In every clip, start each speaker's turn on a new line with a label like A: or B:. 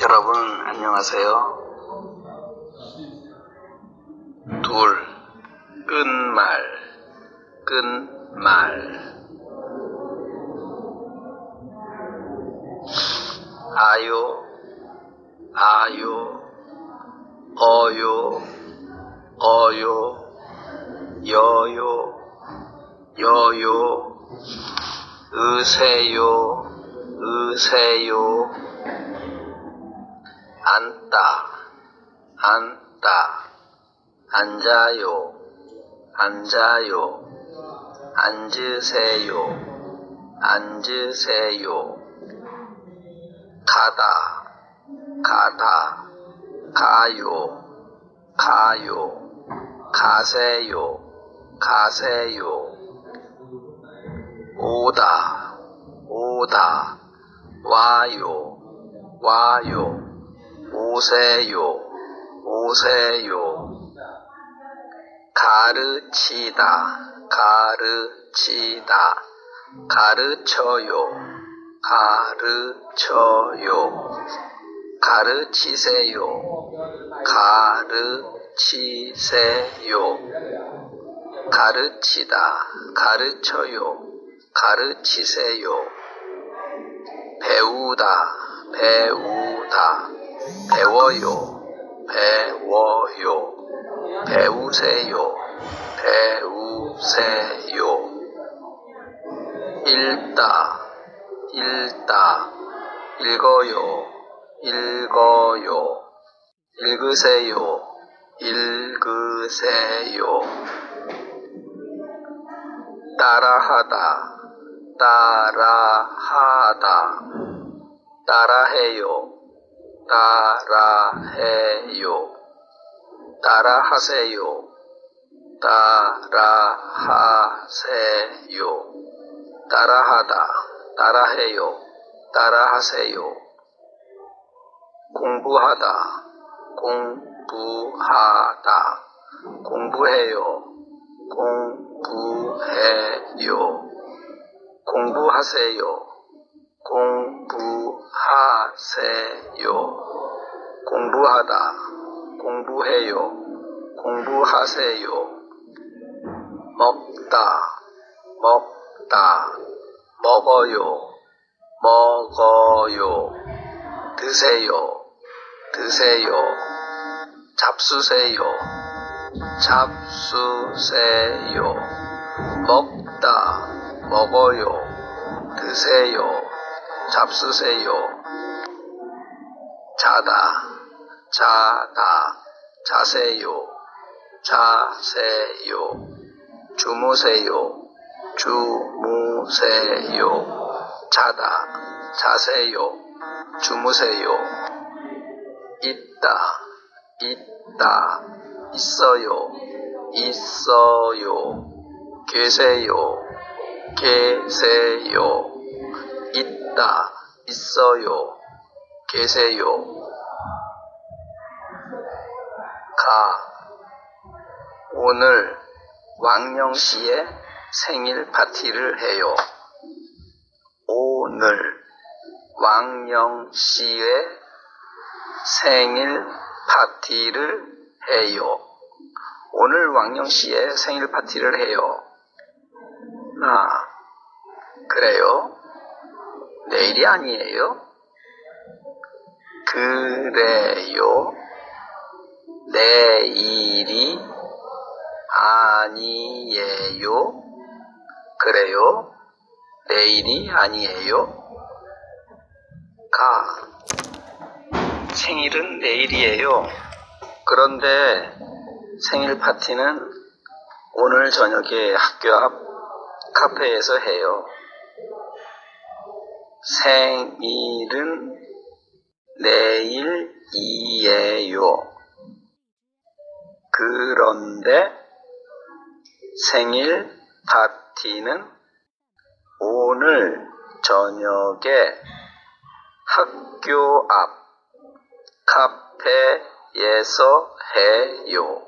A: 여러분 안녕하세요. 둘 끝말 끝말 아요 아요 어요 어요 여요 여요 으세요 으세요. 앉다 앉다. 앉아요 앉아요. 앉으세요 앉으세요. 가다 가다. 가요 가요. 가세요 가세요 오다 오다 와요 와요 오세요 오세요. 가르치다 가르치다 가르쳐요 가르쳐요. 가르치세요 가르치세요. 가르치다 가르쳐요 가르치세요. 배우다 배우다 배워요 배워요. 배우세요 배우세요. 읽다 읽다 읽어요 읽어요. 읽으세요 읽으세요. 따라하다 따라하다. 따라해요. 따라해요. 따라하세요. 따라하세요. 따라하다. 따라해요. 따라하세요. 공부하다. 공부하다. 공부해요. 공부해요 공부하세요. 공부하세요. 공부하다. 공부해요. 공부하세요. 먹다. 먹다. 먹어요. 먹어요. 드세요. 드세요. 잡수세요. 잡수세요 먹어요. 드세요. 잡수세요. 자다. 자다. 자세요. 자세요. 주무세요. 주무세요. 자다. 자세요. 주무세요. 있다. 있다. 있어요. 있어요. 계세요 계세요 있다 있어요 계세요 가 오늘 왕영 씨의 생일 파티를 해요. 오늘 왕영 씨의 생일 파티를 해요. 오늘 왕영 씨의 생일 파티를 해요. 아, 그래요? 내일이 아니에요? 그래요? 내일이 아니에요? 그래요? 내일이 아니에요? 가. 생일은 내일이에요. 그런데 생일 파티는 오늘 저녁에 학교 앞 카페에서 해요. 생일은 내일이에요. 그런데 생일 파티는 오늘 저녁에 학교 앞 카페에서 해요.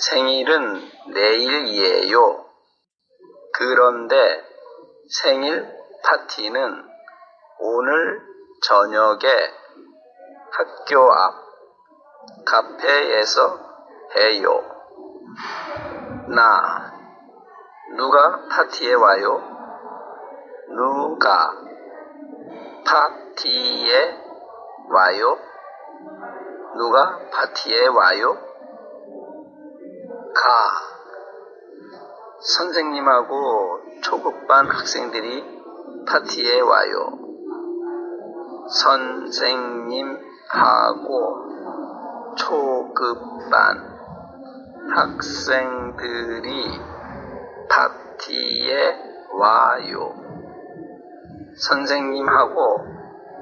A: 생일은 내일이에요. 그런데 생일 파티는 오늘 저녁에 학교 앞 카페에서 해요. 나 누가 파티에 와요? 누가 파티에 와요? 누가 파티에 와요? 가. 선생님하고 초급반 학생들이 파티에 와요. 선생님하고 초급반 학생들이 파티에 와요. 선생님하고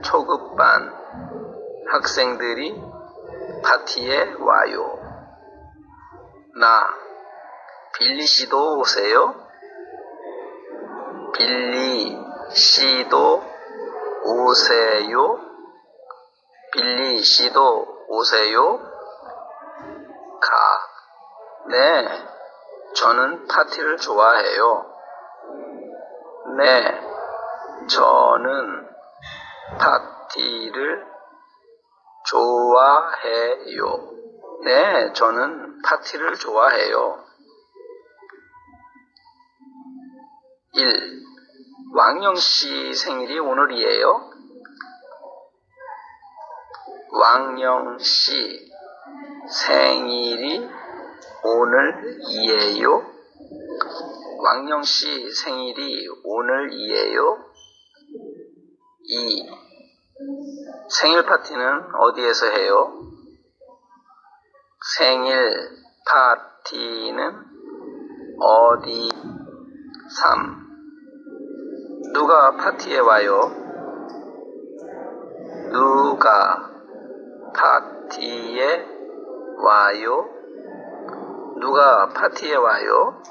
A: 초급반 학생들이 파티에 와요. 나 빌리 씨도 오세요? 빌리 씨도 오세요? 빌리 씨도 오세요? 가. 네, 저는 파티를 좋아해요. 네, 저는 파티를 좋아해요. 네, 저는 파티를 좋아해요. 1. 왕영 씨 생일이 오늘이에요? 왕영 씨 생일이 오늘이에요? 왕영 씨 생일이 오늘이에요? 2. 생일 파티는 어디에서 해요? 생일 파티는 어디? 3. 누가 파티에 와요? 누가 파티에 와요? 누가 파티에 와요?